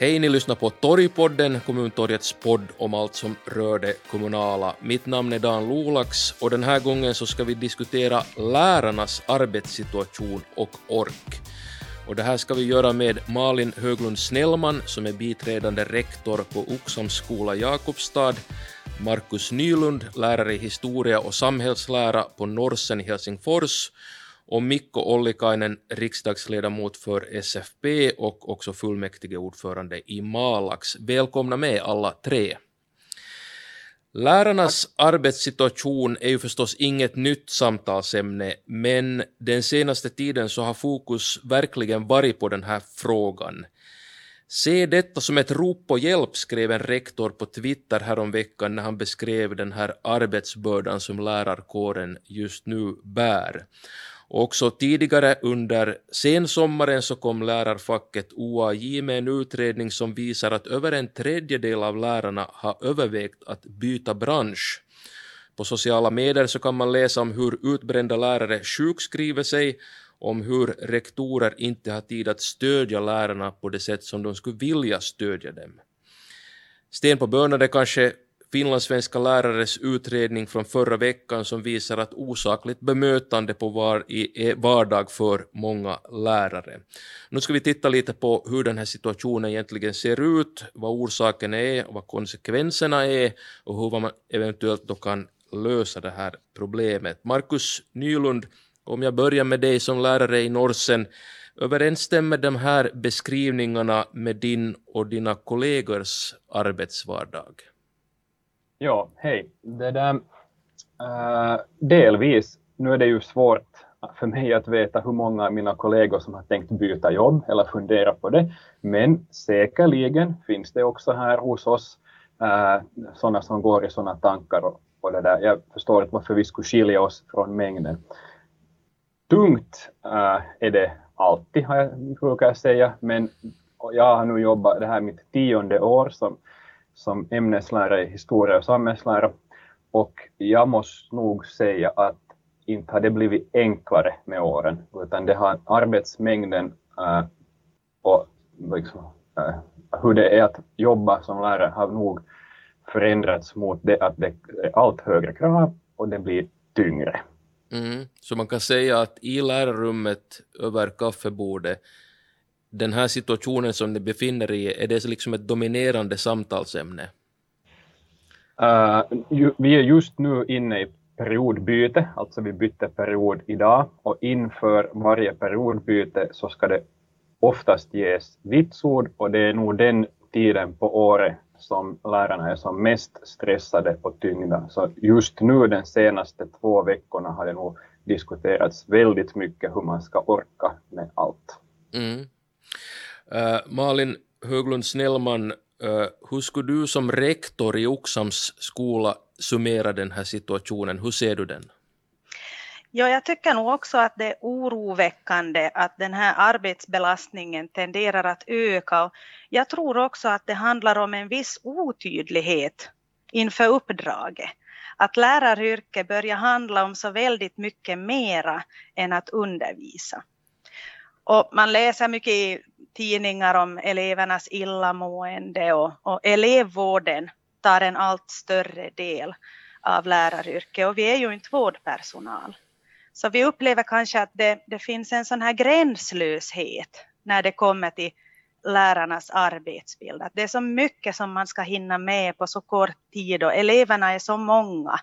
Hej, ni lyssnar på Torgpodden, Kommuntorgets podd om allt som rör det kommunala. Mitt namn är Dan Lolax och den här gången så ska vi diskutera lärarnas arbetssituation och ork. Och det här ska vi göra med Malin Höglund Snellman som är biträdande rektor på Oxhams skola Jakobstad, Markus Nylund, lärare i historia och samhällslära på Norsen i Helsingfors och Mikko Ollikainen, riksdagsledamot för SFP och också fullmäktigeordförande i Malax. Välkomna med alla tre. Lärarnas arbetssituation är ju förstås inget nytt samtalsämne, men den senaste tiden så har fokus verkligen varit på den här frågan. Se detta som ett rop på hjälp, skrev en rektor på Twitter häromveckan när han beskrev den här arbetsbördan som lärarkåren just nu bär. Också tidigare under sensommaren så kom lärarfacket OAJ med en utredning som visar att över en tredjedel av lärarna har övervägt att byta bransch. På sociala medier så kan man läsa om hur utbrända lärare sjukskriver sig, om hur rektorer inte har tid att stödja lärarna på det sätt som de skulle vilja stödja dem. Sten på bönade kanske finlandssvenska lärares utredning från förra veckan som visar att osakligt bemötande på var i vardag för många lärare. Nu ska vi titta lite på hur den här situationen egentligen ser ut, vad orsaken är, vad konsekvenserna är och hur man eventuellt då kan lösa det här problemet. Markus Nylund, om jag börjar med dig som lärare i Norsen, överensstämmer de här beskrivningarna med din och dina kollegors arbetsvardag? Ja, hej. Det där, äh, eh, delvis, nu är det ju svårt för mig att veta hur många av mina kollegor som har tänkt byta jobb eller fundera på det, men säkerligen finns det också här hos oss eh, äh, sådana som går i sådana tankar och, och det där. Jag förstår inte varför vi skulle skilja oss från mängden. Tungt äh, är det alltid, brukar jag säga, men jag har nu jobbat, det här är mitt tionde år som som ämneslärare i historia och samhällslära och jag måste nog säga att inte har det blivit enklare med åren, utan det har arbetsmängden äh, och liksom, äh, hur det är att jobba som lärare har nog förändrats mot det att det är allt högre krav och det blir tyngre. Mm. Så man kan säga att i lärarrummet över kaffebordet den här situationen som ni befinner er i, är det liksom ett dominerande samtalsämne? Uh, ju, vi är just nu inne i periodbyte, alltså vi bytte period idag och inför varje periodbyte så ska det oftast ges vitsord och det är nog den tiden på året som lärarna är som mest stressade och tyngda. Så just nu de senaste två veckorna har det nog diskuterats väldigt mycket hur man ska orka med allt. Mm. Äh, uh, Malin Höglund Snellman, äh, uh, hur skulle du som rektor i Oxams skola summera den här situationen? Hur ser du den? Ja, jag tycker nog också att det är oroväckande att den här arbetsbelastningen tenderar att öka. Jag tror också att det handlar om en viss otydlighet inför uppdraget. Att läraryrket börjar handla om så väldigt mycket mera än att undervisa. Och man läser mycket i tidningar om elevernas illamående och, och elevvården tar en allt större del av läraryrket och vi är ju inte vårdpersonal. Så vi upplever kanske att det, det finns en sån här gränslöshet när det kommer till lärarnas arbetsbild. Att det är så mycket som man ska hinna med på så kort tid och eleverna är så många.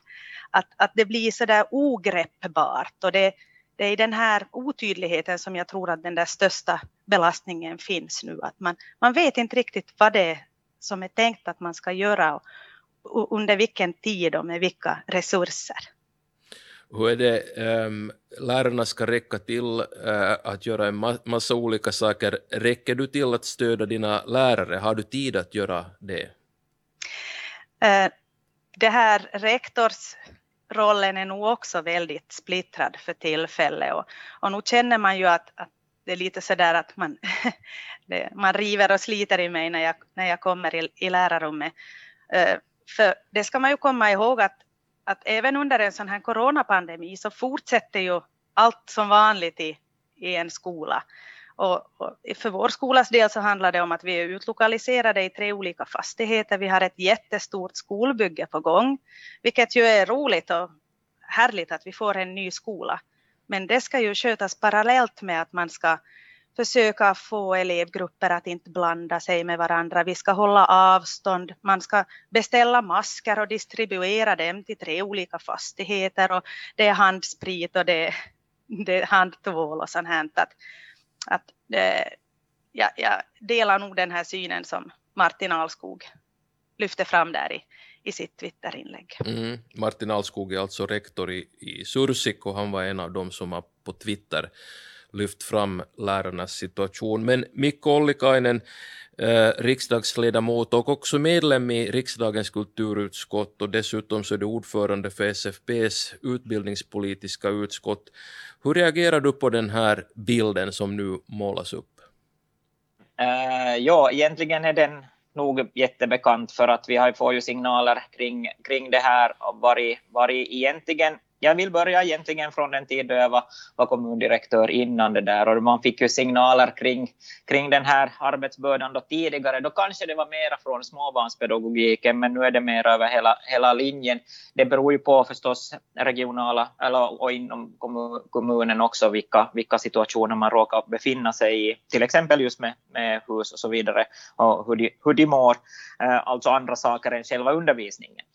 Att, att det blir så där ogreppbart och det, det är i den här otydligheten som jag tror att den där största belastningen finns nu. Att man, man vet inte riktigt vad det är som är tänkt att man ska göra och, och under vilken tid och med vilka resurser. Hur är det, um, lärarna ska räcka till uh, att göra en ma massa olika saker. Räcker du till att stödja dina lärare? Har du tid att göra det? Uh, det här rektors rollen är nog också väldigt splittrad för tillfället och, och nu känner man ju att, att det är lite sådär att man, det, man river och sliter i mig när jag, när jag kommer i, i lärarrummet. Eh, för det ska man ju komma ihåg att, att även under en sån här coronapandemi så fortsätter ju allt som vanligt i, i en skola. Och, och för vår skolas del så handlar det om att vi är utlokaliserade i tre olika fastigheter. Vi har ett jättestort skolbygge på gång, vilket ju är roligt och härligt att vi får en ny skola. Men det ska ju skötas parallellt med att man ska försöka få elevgrupper att inte blanda sig med varandra. Vi ska hålla avstånd. Man ska beställa masker och distribuera dem till tre olika fastigheter och det är handsprit och det, det är handtvål och sånt här. Att, att eh, det, ja, jag delar nog den här synen som Martin Alskog lyfte fram där i, i sitt Twitterinlägg. Mm. Martin Alskog är alltså rektor i, i Sursik och han var en av dem som har på Twitter lyft fram lärarnas situation. Men Mikko Ollikainen, eh, riksdagsledamot och också medlem i riksdagens kulturutskott och dessutom så är du ordförande för SFPs utbildningspolitiska utskott. Hur reagerar du på den här bilden som nu målas upp? Uh, ja, egentligen är den nog jättebekant för att vi har, får ju signaler kring, kring det här varit, varit egentligen jag vill börja egentligen från den tid då jag var, var kommundirektör innan det där och man fick ju signaler kring, kring den här arbetsbördan då tidigare. Då kanske det var mera från småbarnspedagogiken men nu är det mer över hela, hela linjen. Det beror ju på förstås regionala eller, och inom kommunen också vilka, vilka situationer man råkar befinna sig i. Till exempel just med, med hus och så vidare och hur de, hur de mår. Eh, alltså andra saker än själva undervisningen.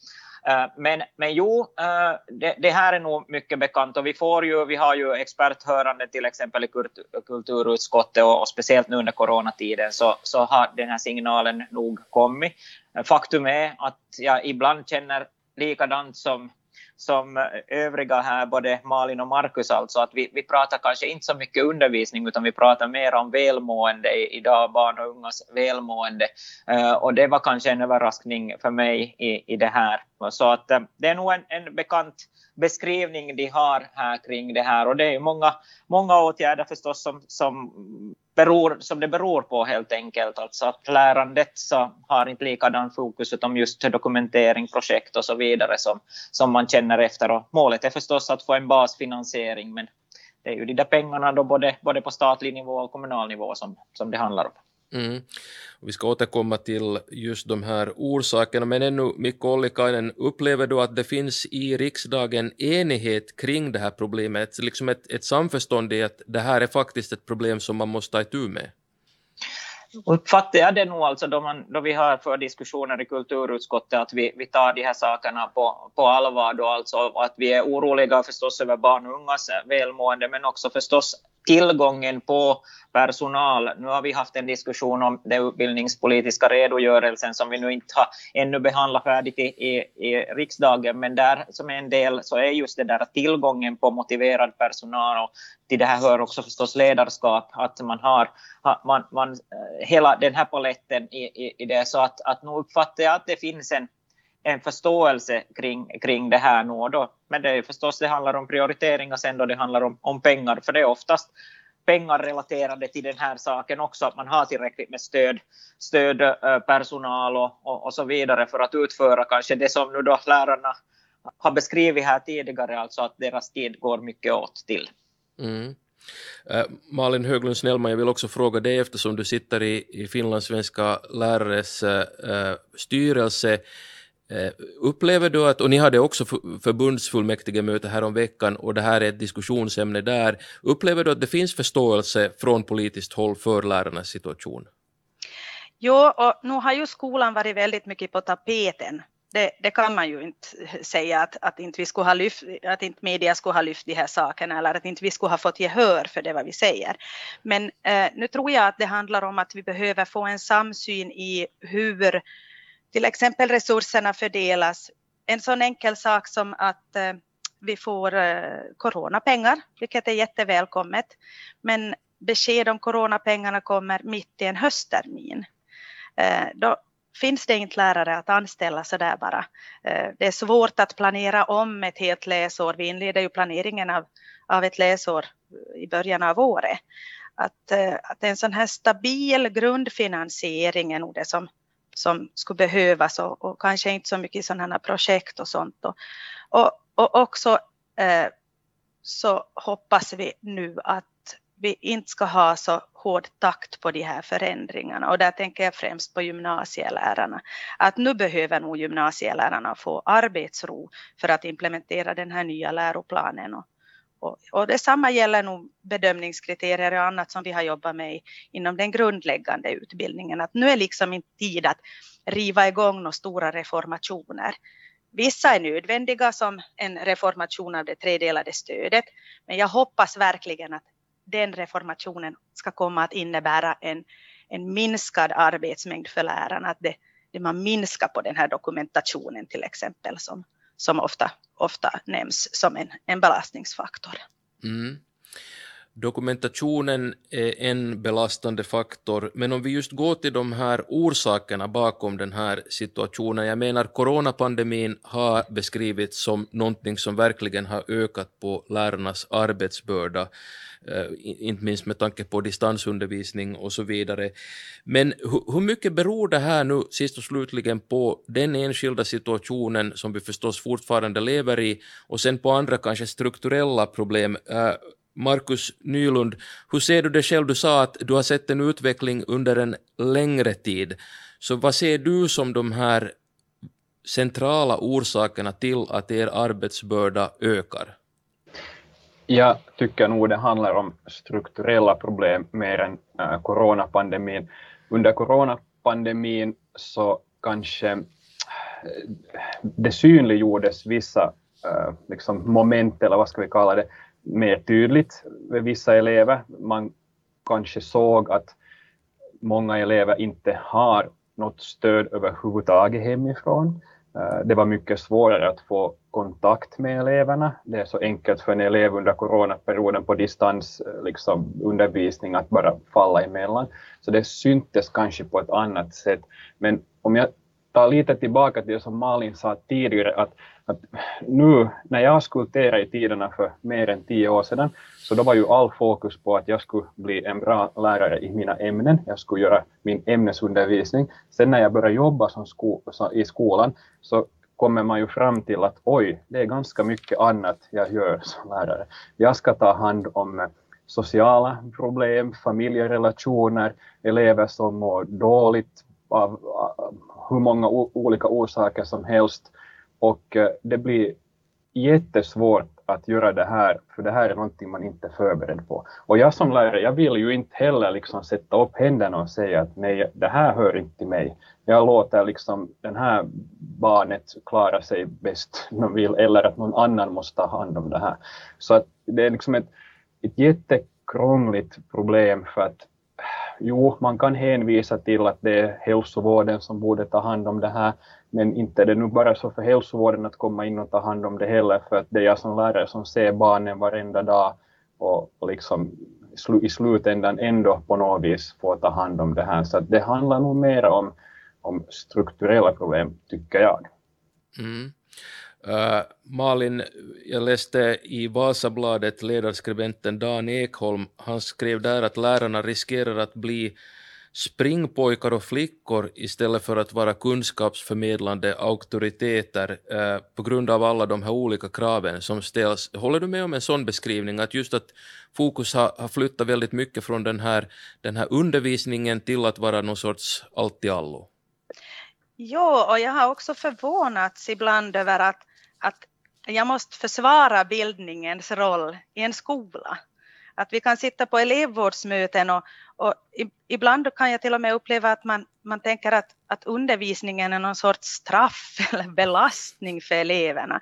Eh, men, men jo, eh, det, det, här är nog mycket bekant och vi får ju, vi har ju experthörande till exempel i kulturutskottet och, och speciellt nu under coronatiden så, så har den här signalen nog kommit. Eh, faktum är att jag ibland känner likadant som som eh, övriga här, både Malin och Markus, alltså att vi, vi pratar kanske inte så mycket undervisning utan vi pratar mer om välmående idag, barn och ungas välmående. Uh, och det var kanske en överraskning för mig i, i det här. Så att uh, det är nog en, en bekant beskrivning de har här kring det här och det är många, många åtgärder förstås som, som beror, som det beror på helt enkelt. Alltså att lärandet så har inte likadan fokus utom just dokumentering, projekt och så vidare som, som man känner efter. Och målet är förstås att få en basfinansiering men det är ju de där pengarna då både, både på statlig nivå och kommunal nivå som, som det handlar om. Mm. vi ska återkomma till just de här orsakerna, men ännu Mikko Ollikainen, upplever du att det finns i riksdagen enighet kring det här problemet, liksom ett, ett samförstånd i att det här är faktiskt ett problem som man måste ta itu med? Uppfattar jag det nog alltså då, man, då vi har för diskussioner i kulturutskottet att vi, vi tar de här sakerna på, på allvar då alltså att vi är oroliga förstås över barn och ungas välmående men också förstås tillgången på personal. Nu har vi haft en diskussion om den utbildningspolitiska redogörelsen som vi nu inte har ännu behandlat färdigt i, i, i riksdagen, men där som en del så är just det där tillgången på motiverad personal och till det här hör också förstås ledarskap, att man har man, man, eh, hela den här paletten i, i, i det, så att, att nu uppfattar jag att det finns en en förståelse kring, kring det här nu då. Men det är förstås, det handlar om prioriteringar sen då det handlar om, om pengar, för det är oftast pengar relaterade till den här saken också, att man har tillräckligt med stöd, stödpersonal och, och, och, så vidare för att utföra kanske det som nu då lärarna har beskrivit här tidigare, alltså att deras tid går mycket åt till. Mm. Uh, Malin Höglund Snellman, jag vill också fråga dig eftersom du sitter i, i finlandssvenska lärares uh, styrelse. Eh, upplever du att, och ni hade också förbundsfullmäktigemöte här veckan och det här är ett diskussionsämne där, upplever du att det finns förståelse från politiskt håll för lärarnas situation? Jo, och nu har ju skolan varit väldigt mycket på tapeten det, det, kan man ju inte säga att, att, inte vi skulle ha lyft, att inte media skulle ha lyft de här sakerna eller att inte vi skulle ha fått gehör för det vad vi säger. Men eh, nu tror jag att det handlar om att vi behöver få en samsyn i hur till exempel resurserna fördelas. En sån enkel sak som att eh, vi får eh, coronapengar, vilket är jättevälkommet. Men besked om coronapengarna kommer mitt i en hösttermin. Eh, då, finns det inte lärare att anställa så där bara. Det är svårt att planera om ett helt läsår. Vi inleder ju planeringen av, av ett läsår i början av året. Att, att en sån här stabil grundfinansiering är nog det som, som skulle behövas och, och kanske inte så mycket sådana projekt och sånt. Och, och, och också eh, så hoppas vi nu att vi inte ska ha så hård takt på de här förändringarna och där tänker jag främst på gymnasielärarna. Att nu behöver nog gymnasielärarna få arbetsro för att implementera den här nya läroplanen och, och, och detsamma gäller nog bedömningskriterier och annat som vi har jobbat med inom den grundläggande utbildningen. Att nu är liksom inte tid att riva igång några stora reformationer. Vissa är nödvändiga som en reformation av det tredelade stödet, men jag hoppas verkligen att den reformationen ska komma att innebära en, en minskad arbetsmängd för lärarna, att det, det man minskar på den här dokumentationen till exempel som, som ofta, ofta nämns som en, en belastningsfaktor. Mm. Dokumentationen är en belastande faktor, men om vi just går till de här orsakerna bakom den här situationen, jag menar coronapandemin har beskrivits som någonting som verkligen har ökat på lärarnas arbetsbörda, eh, inte minst med tanke på distansundervisning och så vidare. Men hur mycket beror det här nu sist och slutligen på den enskilda situationen som vi förstås fortfarande lever i och sen på andra kanske strukturella problem? Eh, Markus Nylund, hur ser du det själv? Du sa att du har sett en utveckling under en längre tid. Så vad ser du som de här centrala orsakerna till att er arbetsbörda ökar? Jag tycker nog det handlar om strukturella problem mer än äh, coronapandemin. Under coronapandemin så kanske äh, det synliggjordes vissa äh, liksom moment, eller vad ska vi kalla det, mer tydligt med vissa elever. Man kanske såg att många elever inte har något stöd överhuvudtaget hemifrån. Eh, det var mycket svårare att få kontakt med eleverna. Det är så enkelt för en elev under coronaperioden på distans eh, liksom, undervisning att bara falla emellan. Så det syntes kanske på ett annat sätt. Men om jag tar lite tillbaka till det som Malin sa tidigare, att att nu när jag skulpterade i tiderna för mer än tio år sedan, så då var ju all fokus på att jag skulle bli en bra lärare i mina ämnen, jag skulle göra min ämnesundervisning. Sen när jag började jobba som sko i skolan så kommer man ju fram till att oj, det är ganska mycket annat jag gör som lärare. Jag ska ta hand om eh, sociala problem, familjerelationer, elever som mår dåligt av hur många olika orsaker som helst och eh, det blir jättesvårt att göra det här, för det här är någonting man inte är förberedd på. Och jag som lärare, jag vill ju inte heller liksom sätta upp händerna och säga att nej, det här hör inte till mig. Jag låter liksom den här barnet klara sig bäst de vill, eller att någon annan måste ta hand om det här. Så att det är liksom ett, ett jättekrångligt problem för att jo, man kan hänvisa till att det är hälsovården som borde ta hand om det här, men inte är det nu bara så för hälsovården att komma in och ta hand om det heller, för att det är jag som lärare som ser barnen varenda dag och, liksom i slutändan ändå på något vis får ta hand om det här. Så det handlar nog mer om, om strukturella problem, tycker jag. Mm. Uh, Malin, jag läste i Vasabladet ledarskribenten Dan Ekholm, han skrev där att lärarna riskerar att bli springpojkar och flickor istället för att vara kunskapsförmedlande auktoriteter eh, på grund av alla de här olika kraven som ställs. Håller du med om en sån beskrivning, att just att fokus har, har flyttat väldigt mycket från den här, den här undervisningen till att vara någon sorts allt-i-allo? Jo, och jag har också förvånats ibland över att att jag måste försvara bildningens roll i en skola. Att vi kan sitta på elevvårdsmöten och, och ibland kan jag till och med uppleva att man, man tänker att, att undervisningen är någon sorts straff eller belastning för eleverna.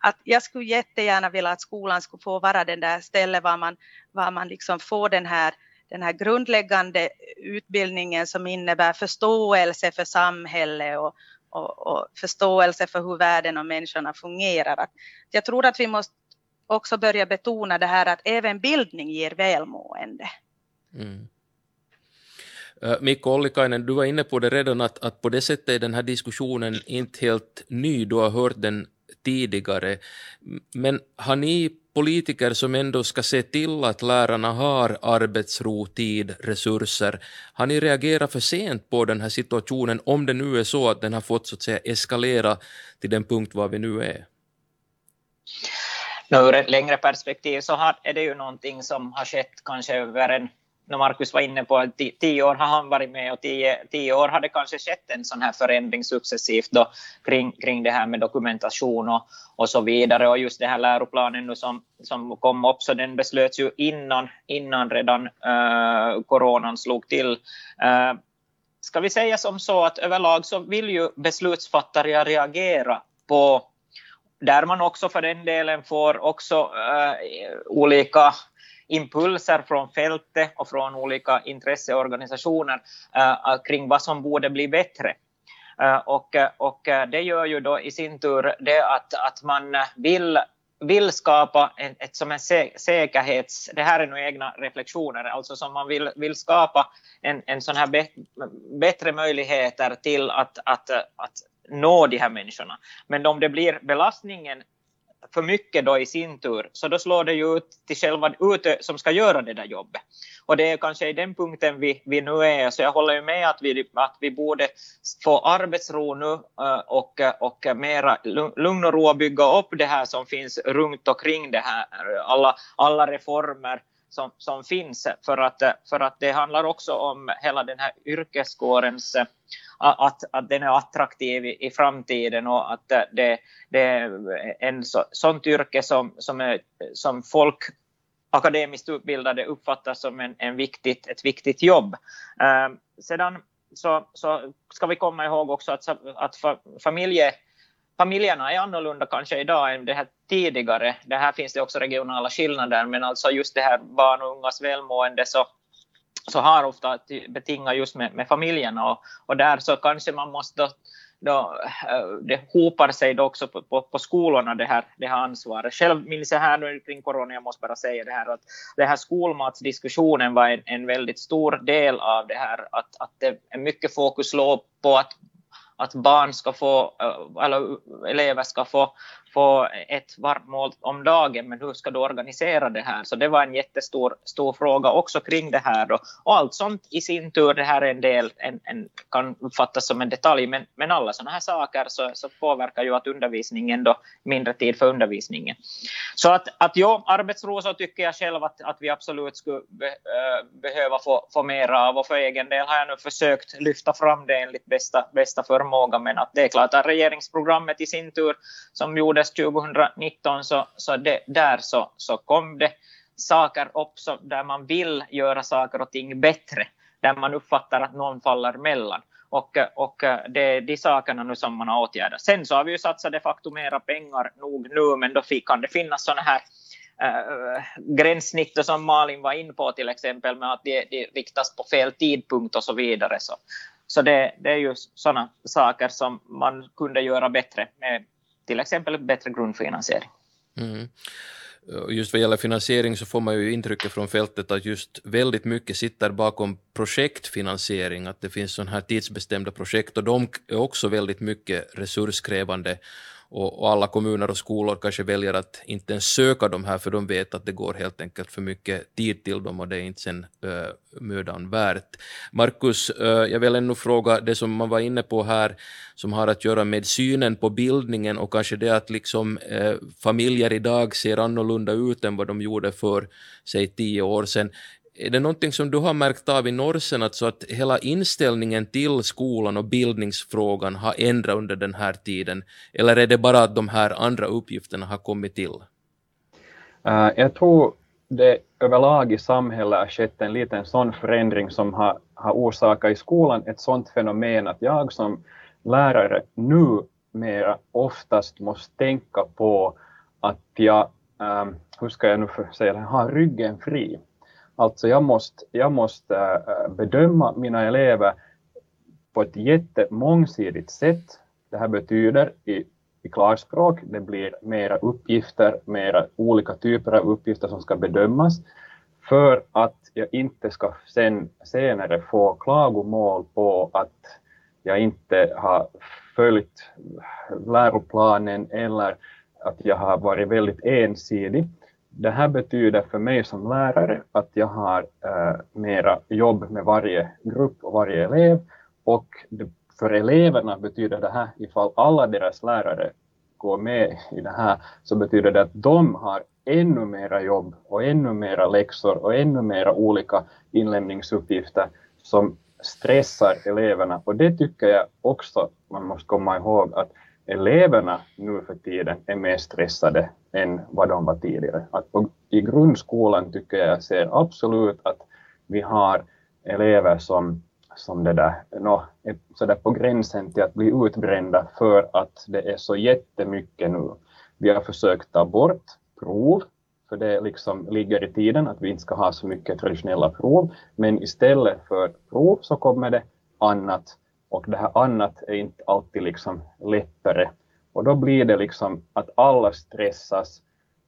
Att jag skulle jättegärna vilja att skolan skulle få vara den där stället var man, var man liksom får den här den här grundläggande utbildningen som innebär förståelse för samhället och, och, och, förståelse för hur världen och människorna fungerar. Att jag tror att vi måste också börja betona det här att även bildning ger välmående. Mm. Äh, Mikko Ollikainen, du var inne på det redan att, att på det sättet är den här diskussionen inte helt ny, du har hört den tidigare. Men har ni politiker som ändå ska se till att lärarna har arbetsro, tid, resurser, har ni reagerat för sent på den här situationen om det nu är så att den har fått så att säga eskalera till den punkt var vi nu är? ur ett längre perspektiv så har, är det ju någonting som har skett kanske över en när Marcus var inne på att tio år har han varit med och tio, tio år har det kanske skett en sån här förändring successivt då, kring, kring det här med dokumentation och, och så vidare. Och just det här läroplanen nu som, som kom upp, så den beslöts ju innan, innan redan uh, coronan slog till. Uh, ska vi säga som så att överlag så vill ju beslutsfattare reagera på där man också för den delen får också uh, olika impulser från fältet och från olika intresseorganisationer uh, kring vad som borde bli bättre. Uh, och, eh, och det gör ju då i sin tur det att, att man vill vill skapa ett, ett som en säkerhets... Det här är nu egna reflektioner, alltså som man vill, vill skapa en, en sån här be, bättre möjligheter till att, att, att nå de här människorna. Men om det blir belastningen för mycket då i sin tur, så då slår det ju ut till själva ute eh, som ska göra det där jobbet. Och det är kanske i den punkten vi, vi nu är, så jag håller ju med att vi, att vi borde få arbetsro nu eh, och, eh, och mera lugn och ro att bygga upp det här som finns runt omkring det här, alla, alla reformer som, som finns, för att, för att det handlar också om hela den här yrkeskårens att, att den är attraktiv i, i framtiden och att det, det är en så, sånt yrke som, som, är, som folk akademiskt utbildade uppfattar som en, en viktigt, ett viktigt jobb. Eh, sedan så, så ska vi komma ihåg också att, att familje, familjerna är annorlunda kanske idag än det här tidigare. Det här finns det också regionala skillnader, men alltså just det här barn och ungas välmående så, så har ofta betingat just med, med familjerna och, och där så kanske man måste då, eh, det hopar sig då också på, på, på, skolorna det här, det här ansvaret. Själv minns jag här nu kring corona, jag måste bara säga det här att den här skolmatsdiskussionen var en, en väldigt stor del av det här, att, att det är mycket fokus låg på att att barn ska få, eh, eller elever ska få, få ett varmt mål om dagen, men hur ska du organisera det här? Så det var en jättestor stor fråga också kring det här. Då. Och allt sånt i sin tur, det här är en del, en, en, kan uppfattas som en detalj, men, men alla sådana här saker så, så påverkar ju att undervisningen då, mindre tid för undervisningen. Så att, att ja, arbetsro så tycker jag själv att, att vi absolut skulle be, äh, behöva få, få mer av, och för egen del har jag nu försökt lyfta fram det enligt bästa, bästa förmåga, men att det är klart att regeringsprogrammet i sin tur, som gjorde gjordes 2019 så, så det, där så, så kom det saker upp så, där man vill göra saker och ting bättre, där man uppfattar att någon faller mellan. Och, och det är de sakerna nu som man har åtgärdat. Sen så har vi ju satsat de facto mera pengar nog nu, men då kan det finnas sådana här eh, äh, gränssnitt som Malin var in på till exempel med att de, de riktas på fel tidpunkt och så vidare. Så, så det, det är ju sådana saker som man kunde göra bättre med till exempel bättre grundfinansiering. Mm. Just vad gäller finansiering så får man ju intrycket från fältet att just väldigt mycket sitter bakom projektfinansiering, att det finns sådana här tidsbestämda projekt och de är också väldigt mycket resurskrävande och, och, alla kommuner och skolor kanske väljer att inte ens söka de här för de vet att det går helt enkelt för mycket tid till dem och det är inte sen uh, mödan värt. Markus, uh, eh, jag vill ännu fråga det som man var inne på här som har att göra med synen på bildningen och kanske det att liksom uh, familjer idag ser annorlunda ut än vad de gjorde för säg tio år sedan. Är det någonting som du har märkt av i Norsen, alltså att hela inställningen till skolan och bildningsfrågan har ändrat under den här tiden? Eller är det bara att de här andra uppgifterna har kommit till? Uh, jag tror det överlag i samhället har skett en liten sån förändring som har, har orsakat i skolan ett sånt fenomen att jag som lärare numera oftast måste tänka på att jag, um, hur ska jag nu säga det, har ryggen fri. Alltså jag måste, jag måste äh, bedöma mina elever på ett jättemångsidigt sätt. Det här betyder i, i klarspråk, det blir mera uppgifter, mera olika typer av uppgifter som ska bedömas för att jag inte ska sen, senare få klagomål på att jag inte har följt läroplanen eller att jag har varit väldigt ensidig. Det här betyder för mig som lärare att jag har eh, mera jobb med varje grupp och varje elev och det, för eleverna betyder det här, ifall alla deras lärare går med i det här, så betyder det att de har ännu mera jobb och ännu mera läxor och ännu mera olika inlämningsuppgifter som stressar eleverna. Och det tycker jag också man måste komma ihåg att eleverna nu för tiden är mer stressade än vad de var tidigare. Att på, I grundskolan tycker jag ser absolut att vi har elever som, som det där, no, är så där på gränsen till att bli utbrända för att det är så jättemycket nu. Vi har försökt ta bort prov, för det liksom ligger i tiden att vi inte ska ha så mycket traditionella prov, men istället för prov så kommer det annat och det här annat är inte alltid liksom lättare. Och då blir det liksom att alla stressas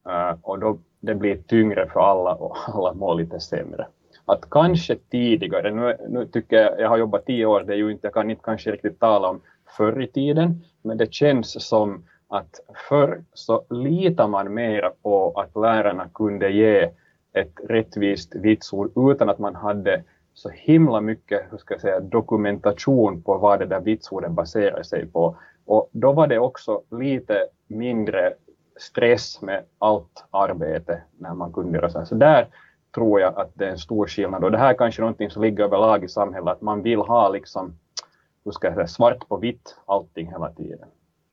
eh, och då det blir tyngre för alla och alla mår lite sämre. Att kanske tidigare, nu, nu tycker jag, jag har jobbat tio år, det är ju inte, jag kan inte kanske riktigt tala om förr i tiden, men det känns som att förr så litar man mer på att lärarna kunde ge ett rättvist vitsord utan att man hade så himla mycket hur ska jag säga, dokumentation på vad det där vitsorden baserar sig på. Och då var det också lite mindre stress med allt arbete när man kunde göra så här. Så där tror jag att det är en stor skillnad. Och det här är kanske någonting som ligger överlag i samhället, att man vill ha liksom, hur ska jag säga, svart på vitt allting hela tiden.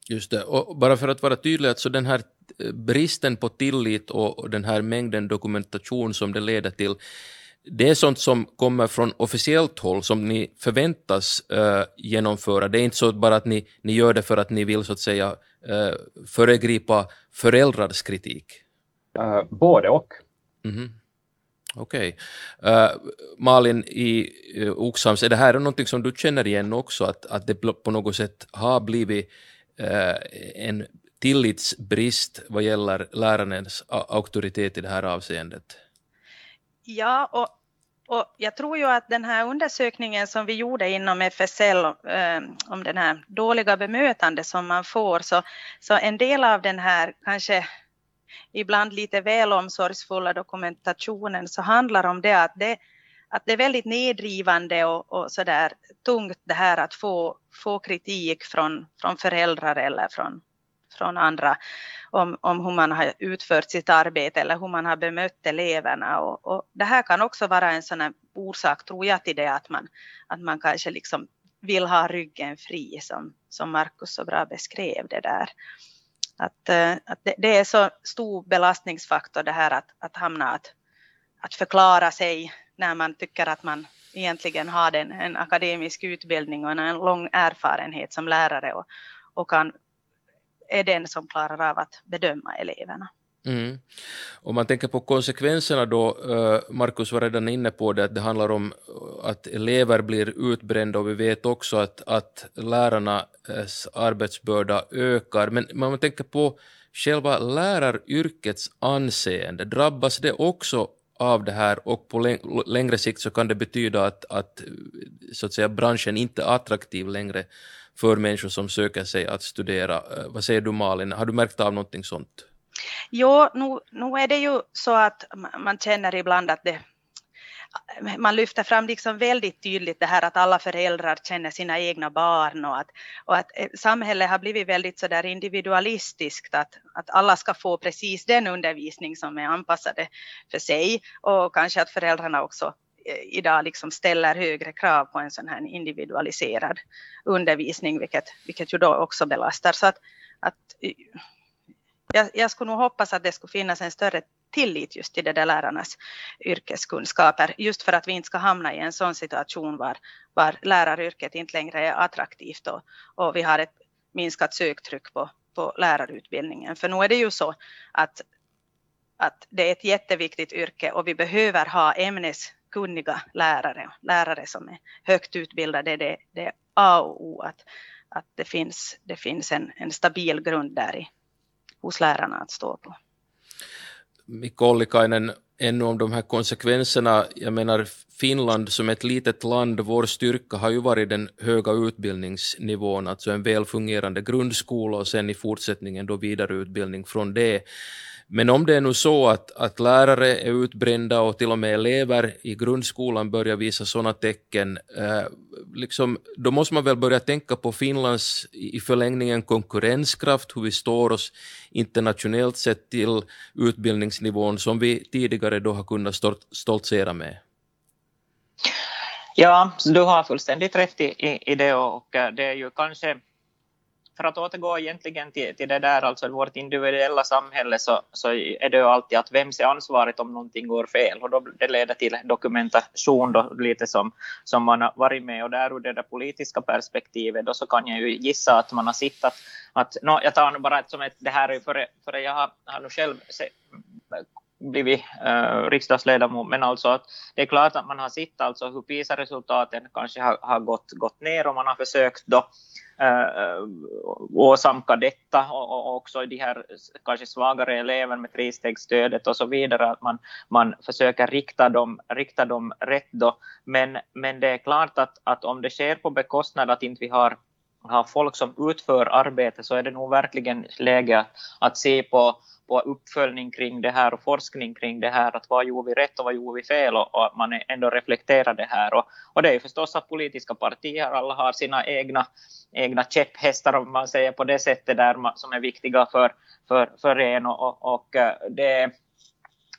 Just det, och bara för att vara tydlig, alltså den här eh, bristen på tillit och den här mängden dokumentation som det leder till, det är sånt som kommer från officiellt håll som ni förväntas uh, genomföra. Det är inte så bara att ni, ni gör det för att ni vill så att säga uh, föregripa föräldrars kritik. Uh, både och. Mm -hmm. Okej. Okay. Uh, Malin i uh, Oxhams, är det här någonting som du känner igen också, att, att det på något sätt har blivit uh, en tillitsbrist vad gäller lärarens auktoritet i det här avseendet? Ja, och, och jag tror ju att den här undersökningen som vi gjorde inom FSL eh, om den här dåliga bemötande som man får, så, så en del av den här kanske ibland lite väl omsorgsfulla dokumentationen så handlar om det att det, att det är väldigt nedrivande och, och så där tungt det här att få, få kritik från, från föräldrar eller från, från andra om, om hur man har utfört sitt arbete eller hur man har bemött eleverna. Och, och det här kan också vara en sån orsak, tror jag, till det att man, att man kanske liksom vill ha ryggen fri, som, som Markus så bra beskrev det där. Att, eh, att det, det, är så stor belastningsfaktor det här att, att hamna att, att förklara sig när man tycker att man egentligen har en, en akademisk utbildning och en lång erfarenhet som lärare och, och kan är den som klarar av att bedöma eleverna. Mm. Om man tänker på konsekvenserna då, eh, Markus var redan inne på det, att det handlar om eh, att elever blir utbrända och vi vet också att, att lärarnas arbetsbörda ökar. Men om man tänker på själva läraryrkets anseende, drabbas det också av det här och på längre sikt så kan det betyda att, att, så att säga, branschen inte är attraktiv längre för människor som söker sig att studera. Eh, vad säger du Malin, har du märkt av någonting sånt? Jo, nu, nu är det ju så att man känner ibland att det man lyfter fram liksom väldigt tydligt det här att alla föräldrar känner sina egna barn och att, och att eh, samhället har blivit väldigt så där individualistiskt att, att alla ska få precis den undervisning som är anpassade för sig och kanske att föräldrarna också eh, idag liksom ställer högre krav på en sån här individualiserad undervisning, vilket, vilket ju då också belastar. Så att, att eh, jag, jag skulle nog hoppas att det skulle finnas en större tillit just till det där lärarnas yrkeskunskaper, just för att vi inte ska hamna i en sån situation var, var läraryrket inte längre är attraktivt och, och vi har ett minskat söktryck på, på lärarutbildningen. För nu är det ju så att, att det är ett jätteviktigt yrke och vi behöver ha ämneskunniga lärare, lärare som är högt utbildade, det, det är A och O att, att det finns, det finns en, en stabil grund där i, hos lärarna att stå på. Mikko Ollikainen, ännu om de här konsekvenserna. Jag menar, Finland som ett litet land, vår styrka har ju varit den höga utbildningsnivån, alltså en väl fungerande grundskola och sen i fortsättningen då vidareutbildning från det. Men om det är nu så att, att lärare är utbrända och till och med elever i grundskolan börjar visa sådana tecken, eh, liksom, då måste man väl börja tänka på Finlands i förlängningen konkurrenskraft, hur vi står oss internationellt sett till utbildningsnivån som vi tidigare då har kunnat stoltsera med. Ja, du har fullständigt rätt i, i, det och eh, det är ju kanske för att återgå egentligen till, till det där, alltså vårt individuella samhälle, så, så är det ju alltid att vem ser ansvaret om någonting går fel? Och då det leder till dokumentation då, lite som, som man har varit med. Och där ur det där politiska perspektivet då så kan jag ju gissa att man har sett att, att no, jag tar nu bara ett som ett, det här är ju före, före jag har, har nu själv se, blivit äh, eh, riksdagsledamot, men alltså att det är klart att man har sett alltså hur PISA-resultaten kanske har, har gått, gått ner och man har försökt då äh, åsamka detta och, och också de här kanske svagare eleverna med tristegsstödet och så vidare, att man, man försöker rikta dem, rikta dem rätt då. Men, men det är klart att, att om det sker på bekostnad att inte vi har har folk som utför arbete så är det nog verkligen läge att se på på uppföljning kring det här och forskning kring det här, att vad gjorde vi rätt och vad gjorde vi fel och, och att man ändå reflekterar det här. Och, och det är ju förstås att politiska partier alla har sina egna, egna käpphästar om man säger på det sättet där man, som är viktiga för, för, för en och, och, och eh, det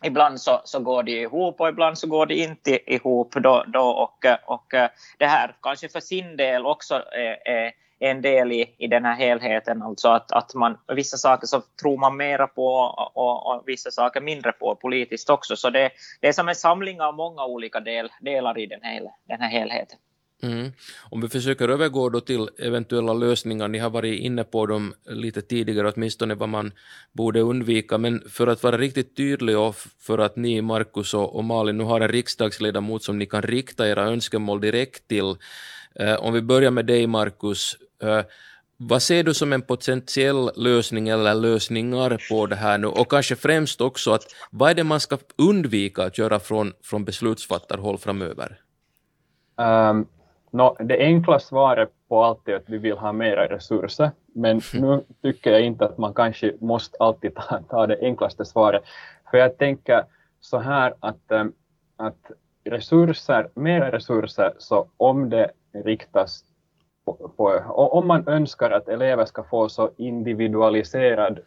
Ibland så, så går det ihop och ibland så går det inte ihop. Då, då och, och eh, det här kanske för sin del också är, är en del i, i den här helheten. Alltså att, att man, vissa saker så tror man mera på och, och, och vissa saker mindre på politiskt också. Så det, det är som en samling av många olika del, delar i den här, den här helheten. Mm. Om vi försöker övergå då till eventuella lösningar, ni har varit inne på dem lite tidigare, åtminstone vad man borde undvika, men för att vara riktigt tydlig och för att ni, Markus och Malin, nu har en riksdagsledamot som ni kan rikta era önskemål direkt till. Eh, om vi börjar med dig, Markus, vad ser du som en potentiell lösning eller lösningar på det här nu? Och kanske främst också, att vad är det man ska undvika att göra från, från beslutsfattarhåll framöver? Um, no, det enkla svaret på allt är att vi vill ha mera resurser, men nu tycker jag inte att man kanske måste alltid ta, ta det enklaste svaret. För jag tänker så här att, um, att resurser, mera resurser, så om det riktas på, på, om man önskar att elever ska få så individualiserad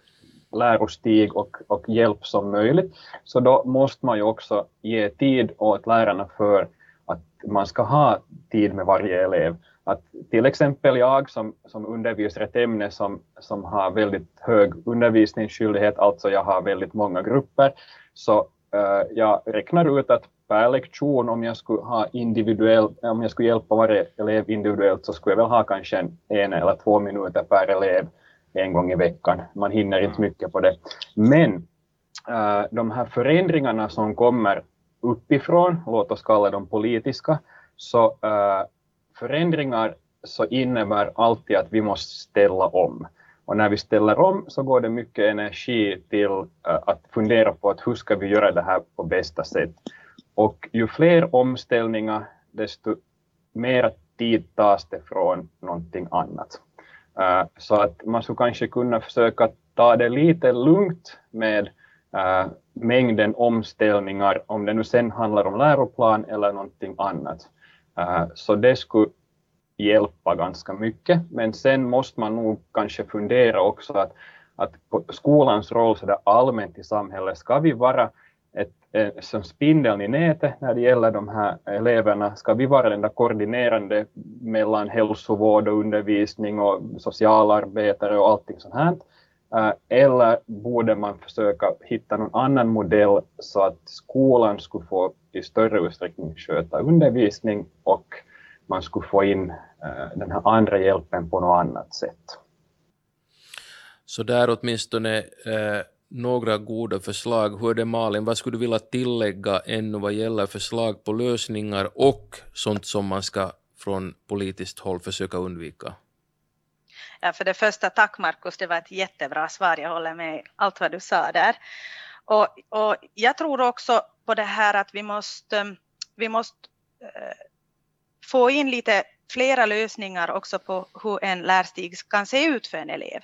lärostig och, och hjälp som möjligt, så då måste man ju också ge tid åt lärarna för att man ska ha tid med varje elev. Att till exempel jag som, som undervisar ett ämne som, som har väldigt hög undervisningsskyldighet, alltså jag har väldigt många grupper, så Eh, jag räknar ut att per lektion om jag skulle ha individuell, om jag skulle hjälpa varje elev individuellt så skulle jag väl ha kanske en, en eller två minuter per elev en gång i veckan. Man hinner inte mycket på det. Men eh, de här förändringarna som kommer uppifrån, låt oss kalla dem politiska, så eh, förändringar så innebär alltid att vi måste ställa om. Och när vi ställer om så går det mycket energi till eh, att fundera på att hur ska vi göra det här på bästa sätt. Och ju fler omställningar, desto mer tid tas det från någonting annat. Eh, så att man skulle kanske kunna försöka ta det lite lugnt med eh, mängden omställningar, om det nu sen handlar om läroplan eller någonting annat. Så det skulle hjälpa ganska mycket, men sen måste man nog kanske fundera också att, att skolans roll så där allmänt i samhället, ska vi vara ett, ett, som spindeln i nätet när det gäller de här eleverna. Ska vi vara den där koordinerande mellan hälsovård och undervisning och socialarbetare och allting sånt här? Eh, eller borde man försöka hitta någon annan modell så att skolan skulle få i större utsträckning sköta undervisning och man skulle få in eh, den här andra hjälpen på något annat sätt. Så där åtminstone eh, några goda förslag. Hur är det Malin, vad skulle du vilja tillägga ännu vad gäller förslag på lösningar och sånt som man ska från politiskt håll försöka undvika? Ja, för det första, tack Markus, det var ett jättebra svar. Jag håller med allt vad du sa där. Och, och jag tror också på det här att vi måste, vi måste äh, få in lite flera lösningar också på hur en lärstig kan se ut för en elev.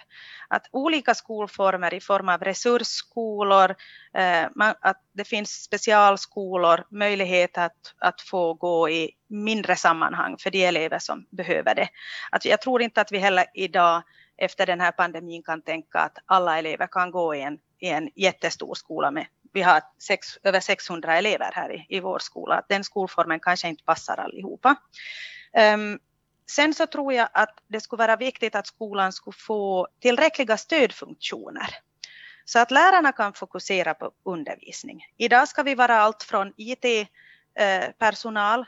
Att olika skolformer i form av resursskolor, eh, att det finns specialskolor, möjlighet att, att få gå i mindre sammanhang för de elever som behöver det. Att jag tror inte att vi heller idag efter den här pandemin kan tänka att alla elever kan gå i en, i en jättestor skola med vi har sex, över 600 elever här i, i vår skola. Den skolformen kanske inte passar allihopa. Um, sen så tror jag att det skulle vara viktigt att skolan skulle få tillräckliga stödfunktioner så att lärarna kan fokusera på undervisning. Idag ska vi vara allt från IT-personal eh,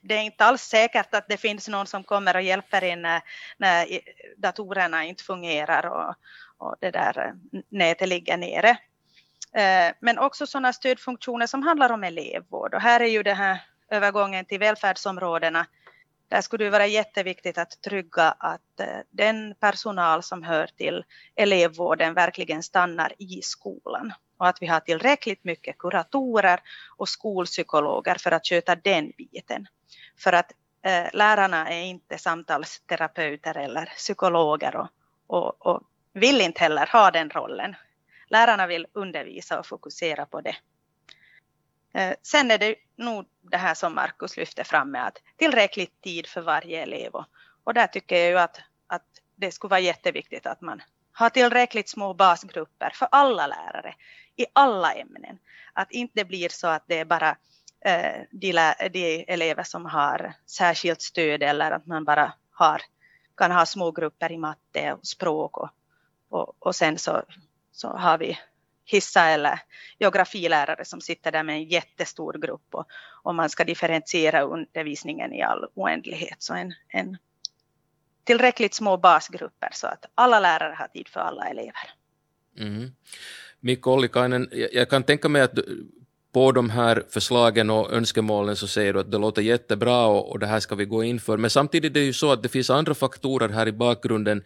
det, är inte alls säkert att det finns någon som kommer och hjälper in när, när datorerna inte fungerar och, och det där eh, nätet ligger nere. Eh, men också sådana stödfunktioner som handlar om elevvård och här är ju den här övergången till välfärdsområdena. Där skulle det vara jätteviktigt att trygga att eh, den personal som hör till elevvården verkligen stannar i skolan och att vi har tillräckligt mycket kuratorer och skolpsykologer för att sköta den biten. För att eh, lärarna är inte samtalsterapeuter eller psykologer och, och, och vill inte heller ha den rollen. Lärarna vill undervisa och fokusera på det. Eh, sen är det nog det här som Markus lyfter fram med att tillräckligt tid för varje elev och, där tycker jag ju att, att det skulle vara jätteviktigt att man har tillräckligt små basgrupper för alla lärare i alla ämnen. Att inte blir så att det är bara eh, de, de, elever som har särskilt stöd eller att man bara har, kan ha små grupper i matte och språk och, och, och sen så, så har vi hissa eller geografilärare som sitter där med en jättestor grupp och, och man ska differentiera undervisningen i all oändlighet. Så en, en tillräckligt små basgrupper så att alla lärare har tid för alla elever. Mm. Mikko Ollikainen, jag kan tänka mig att på de här förslagen och önskemålen så säger du att det låter jättebra och, och det här ska vi gå in för. Men samtidigt är det ju så att det finns andra faktorer här i bakgrunden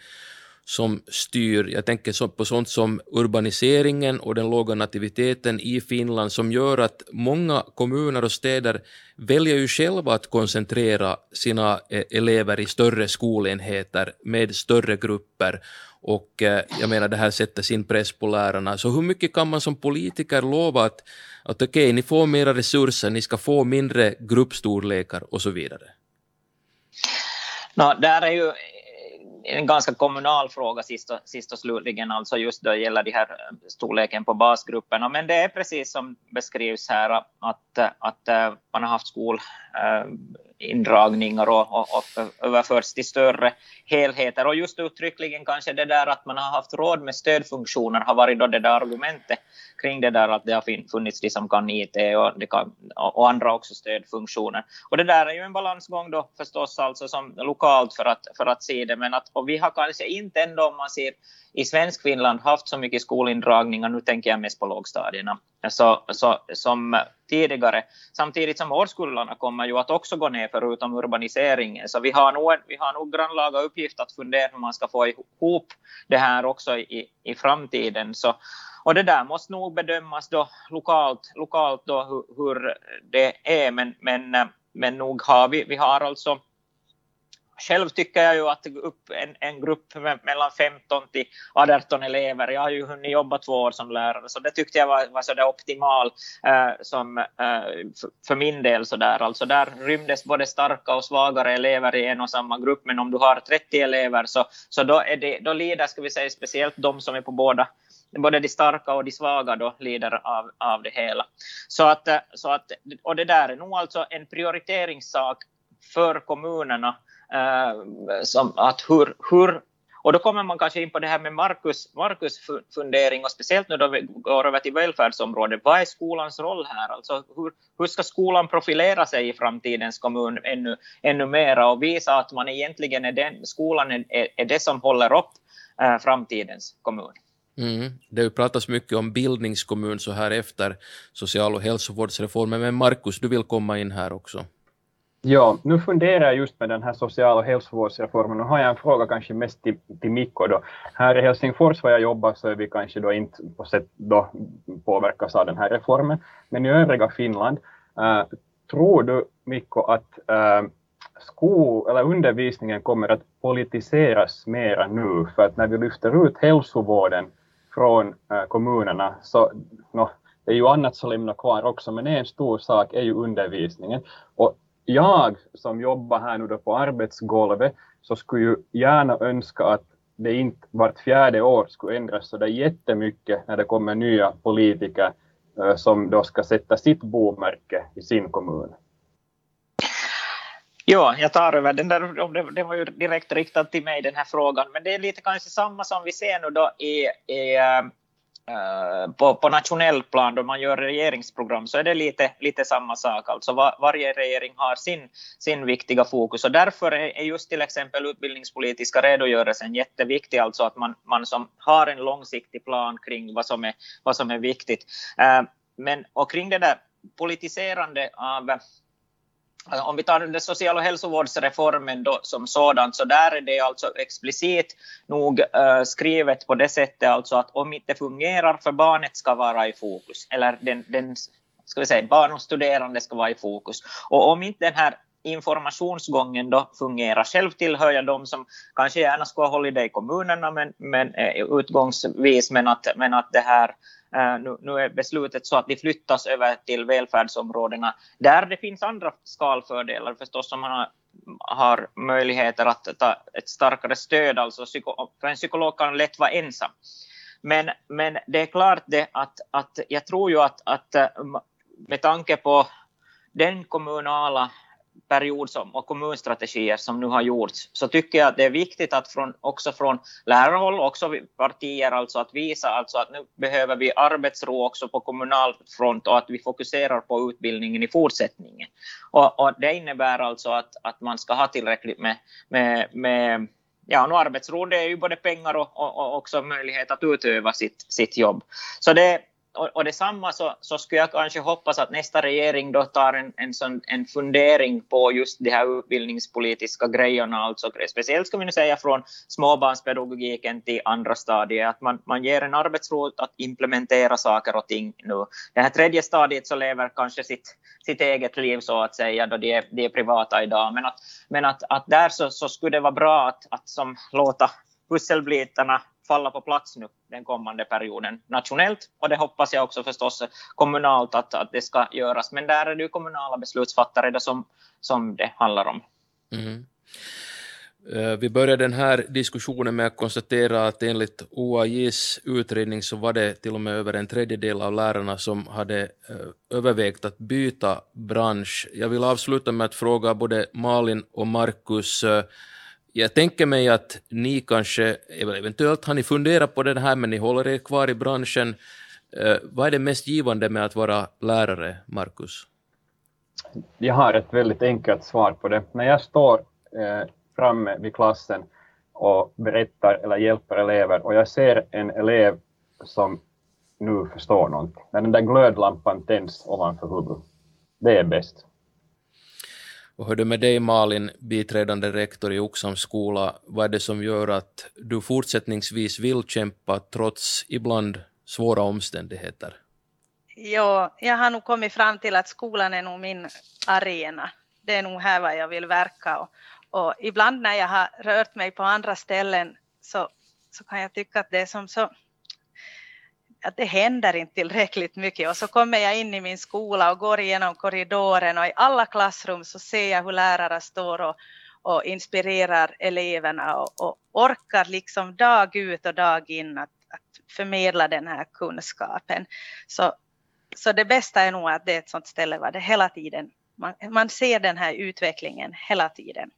som styr, jag tänker på sånt som urbaniseringen och den låga nativiteten i Finland som gör att många kommuner och städer väljer ju själva att koncentrera sina eh, elever i större skolenheter med större grupper och eh, jag menar det här sätter sin press på lärarna. Så hur mycket kan man som politiker lova att, att okej, okay, ni får mera resurser, ni ska få mindre gruppstorlekar och så vidare? No, där är ju en ganska kommunal fråga sist och, sist och slutligen, alltså just då gäller det här eh, storleken på basgrupperna. Men det är precis som beskrivs här att, eh, att eh, man har haft skolindragningar och, och, och överförts till större helheter. Och just uttryckligen kanske det där att man har haft råd med stödfunktioner har varit då det där argumentet kring det där att det har funnits de som kan IT och, det kan, och andra också stödfunktioner. Och det där är ju en balansgång då förstås alltså som lokalt för att, för att se det, men att och vi har kanske inte ändå om man ser i svensk Finland haft så mycket skolindragningar, nu tänker jag mest på lågstadierna, så, så, som tidigare. Samtidigt som årskullarna kommer ju att också gå ner förutom urbaniseringen. Så vi har nog, vi har nog grannlaga uppgift att fundera hur man ska få ihop det här också i, i framtiden. Så, och det där måste nog bedömas då lokalt, lokalt då hur, hur det är. Men, men, eh, men nog har vi, vi har alltså själv tycker jag ju att upp en, en grupp med, mellan 15 till 18 elever, jag har ju hunnit jobba två år som lärare, så det tyckte jag var, var så där optimal eh, som, eh, för, för, min del. Så där. Alltså där rymdes både starka och svagare elever i en och samma grupp, men om du har 30 elever så, så då, är det, då lider, ska vi säga, speciellt de som är på båda både de starka och de svaga då lider av, av det hela. Så att, eh, så att, och det där är nog alltså en prioriteringssak för kommunerna Eh, som att hur, hur och då kommer man kanske in på det här med Markus, Markus fundering, och speciellt nu då vi går över till välfärdsområdet. Vad är skolans roll här? Alltså hur, hur ska skolan profilera sig i framtidens kommun ännu, ännu mera och visa att man egentligen är den, skolan är, är det som håller upp eh, framtidens kommun? Mm. Det har ju pratats mycket om bildningskommun så här efter social och hälsovårdsreformen, men Markus, du vill komma in här också. Ja, nu funderar jag just med den här social och hälsovårdsreformen. Nu har jag en fråga kanske mest till, till Mikko. Då. Här i Helsingfors, var jag jobbar, så är vi kanske då inte på sätt då påverkas av den här reformen. Men i övriga Finland, äh, tror du Mikko att eh, äh, skol, eller undervisningen kommer att politiseras mera nu, för att när vi lyfter ut hälsovården från äh, kommunerna så no, det är ju annat som lämnar kvar också, men en stor sak är ju undervisningen. Och jag som jobbar här nu då på arbetsgolvet så skulle ju gärna önska att det inte vart fjärde år skulle ändras så det är jättemycket när det kommer nya politiker äh, som då ska sätta sitt bomärke i sin kommun. Ja, jag tar över den där, det var ju direkt riktat till mig den här frågan, men det är lite kanske samma som vi ser nu då i, i eh, på, på nationell plan då man gör regeringsprogram så är det lite, lite samma sak. Alltså var, varje regering har sin, sin viktiga fokus och därför är just till exempel utbildningspolitiska redogörelsen jätteviktig, alltså att man, man som har en långsiktig plan kring vad som är, vad som är viktigt. Eh, men och kring det där politiserande av Alltså, om vi tar den social och hälsovårdsreformen då, som sådant, så där är det alltså explicit nog uh, skrivet på det sättet alltså att om inte fungerar för barnet ska vara i fokus, eller den, den ska vi säga, barn och studerande ska vara i fokus. Och om inte den här informationsgången då fungerar. Själv tillhör jag de som kanske gärna skulle ha hållit det i kommunerna men, men eh, utgångsvis, men att, men att det här Eh, nu, nu, är beslutet så att de flyttas över till välfärdsområdena där det finns andra skalfördelar förstås som man har, har möjligheter att ta ett starkare stöd. Alltså psyko, för en psykolog kan lätt vara ensam. Men, men det är klart det att, att jag tror ju att, att eh, med tanke på den kommunala period som, och kommunstrategier som nu har gjorts, så tycker jag att det är viktigt att från, också från lärarhåll, också partier, alltså att visa alltså att nu behöver vi arbetsro också på kommunal front och att vi fokuserar på utbildningen i fortsättningen. Och, och det innebär alltså att, att man ska ha tillräckligt med, med, med ja, och arbetsro det är ju både pengar och, och, och, också möjlighet att utöva sitt, sitt jobb. Så det, och, och detsamma så, så skulle jag kanske hoppas att nästa regering då tar en, en, sån, en fundering på just de här utbildningspolitiska grejerna, alltså speciellt ska vi nu säga från småbarnspedagogiken till andra stadier, att man, man ger en arbetsro att implementera saker och ting nu. Det här tredje stadiet så lever kanske sitt, sitt eget liv så att säga, då de är, är privata idag, men att, men att, att där så, så skulle det vara bra att, att som låta pusselbitarna falla på plats nu den kommande perioden nationellt och det hoppas jag också förstås kommunalt att, att det ska göras. Men där är det ju kommunala beslutsfattare det som, som det handlar om. Mm. Eh, vi börjar den här diskussionen med att konstatera att enligt OAJs utredning så var det till och med över en tredjedel av lärarna som hade eh, övervägt att byta bransch. Jag vill avsluta med att fråga både Malin och Markus eh, jag tänker mig att ni kanske, eventuellt har ni funderat på det här men ni håller er kvar i branschen. Eh, vad är det mest givande med att vara lärare, Markus? Jag har ett väldigt enkelt svar på det. När jag står eh, framme vid klassen och berättar eller hjälper elever och jag ser en elev som nu förstår någonting, när den där glödlampan tänds ovanför huvudet, det är bäst. Och hur det med dig Malin, biträdande rektor i Oxams skola, vad är det som gör att du fortsättningsvis vill kämpa trots ibland svåra omständigheter? Ja, jag har nog kommit fram till att skolan är nog min arena. Det är nog här vad jag vill verka. Och, och ibland när jag har rört mig på andra ställen så, så kan jag tycka att det är som så att det händer inte tillräckligt mycket och så kommer jag in i min skola och går igenom korridoren och i alla klassrum så ser jag hur lärare står och, och inspirerar eleverna och, och, orkar liksom dag ut och dag in att, att förmedla den här kunskapen. Så, så det bästa är nog att det är ett sånt ställe där det hela tiden, man, man ser den här utvecklingen hela tiden.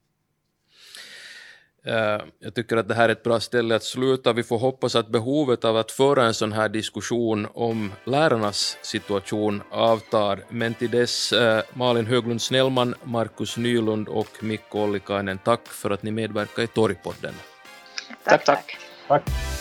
Eh, jag tycker att det här är ett bra ställe att sluta. Vi får hoppas att behovet av att föra en sån här diskussion om lärarnas situation avtar. Men till dess, eh, Malin Höglund Snellman, Markus Nylund och Mikko Ollikainen, tack för att ni medverkar i Torgpodden. Tack, tack. tack.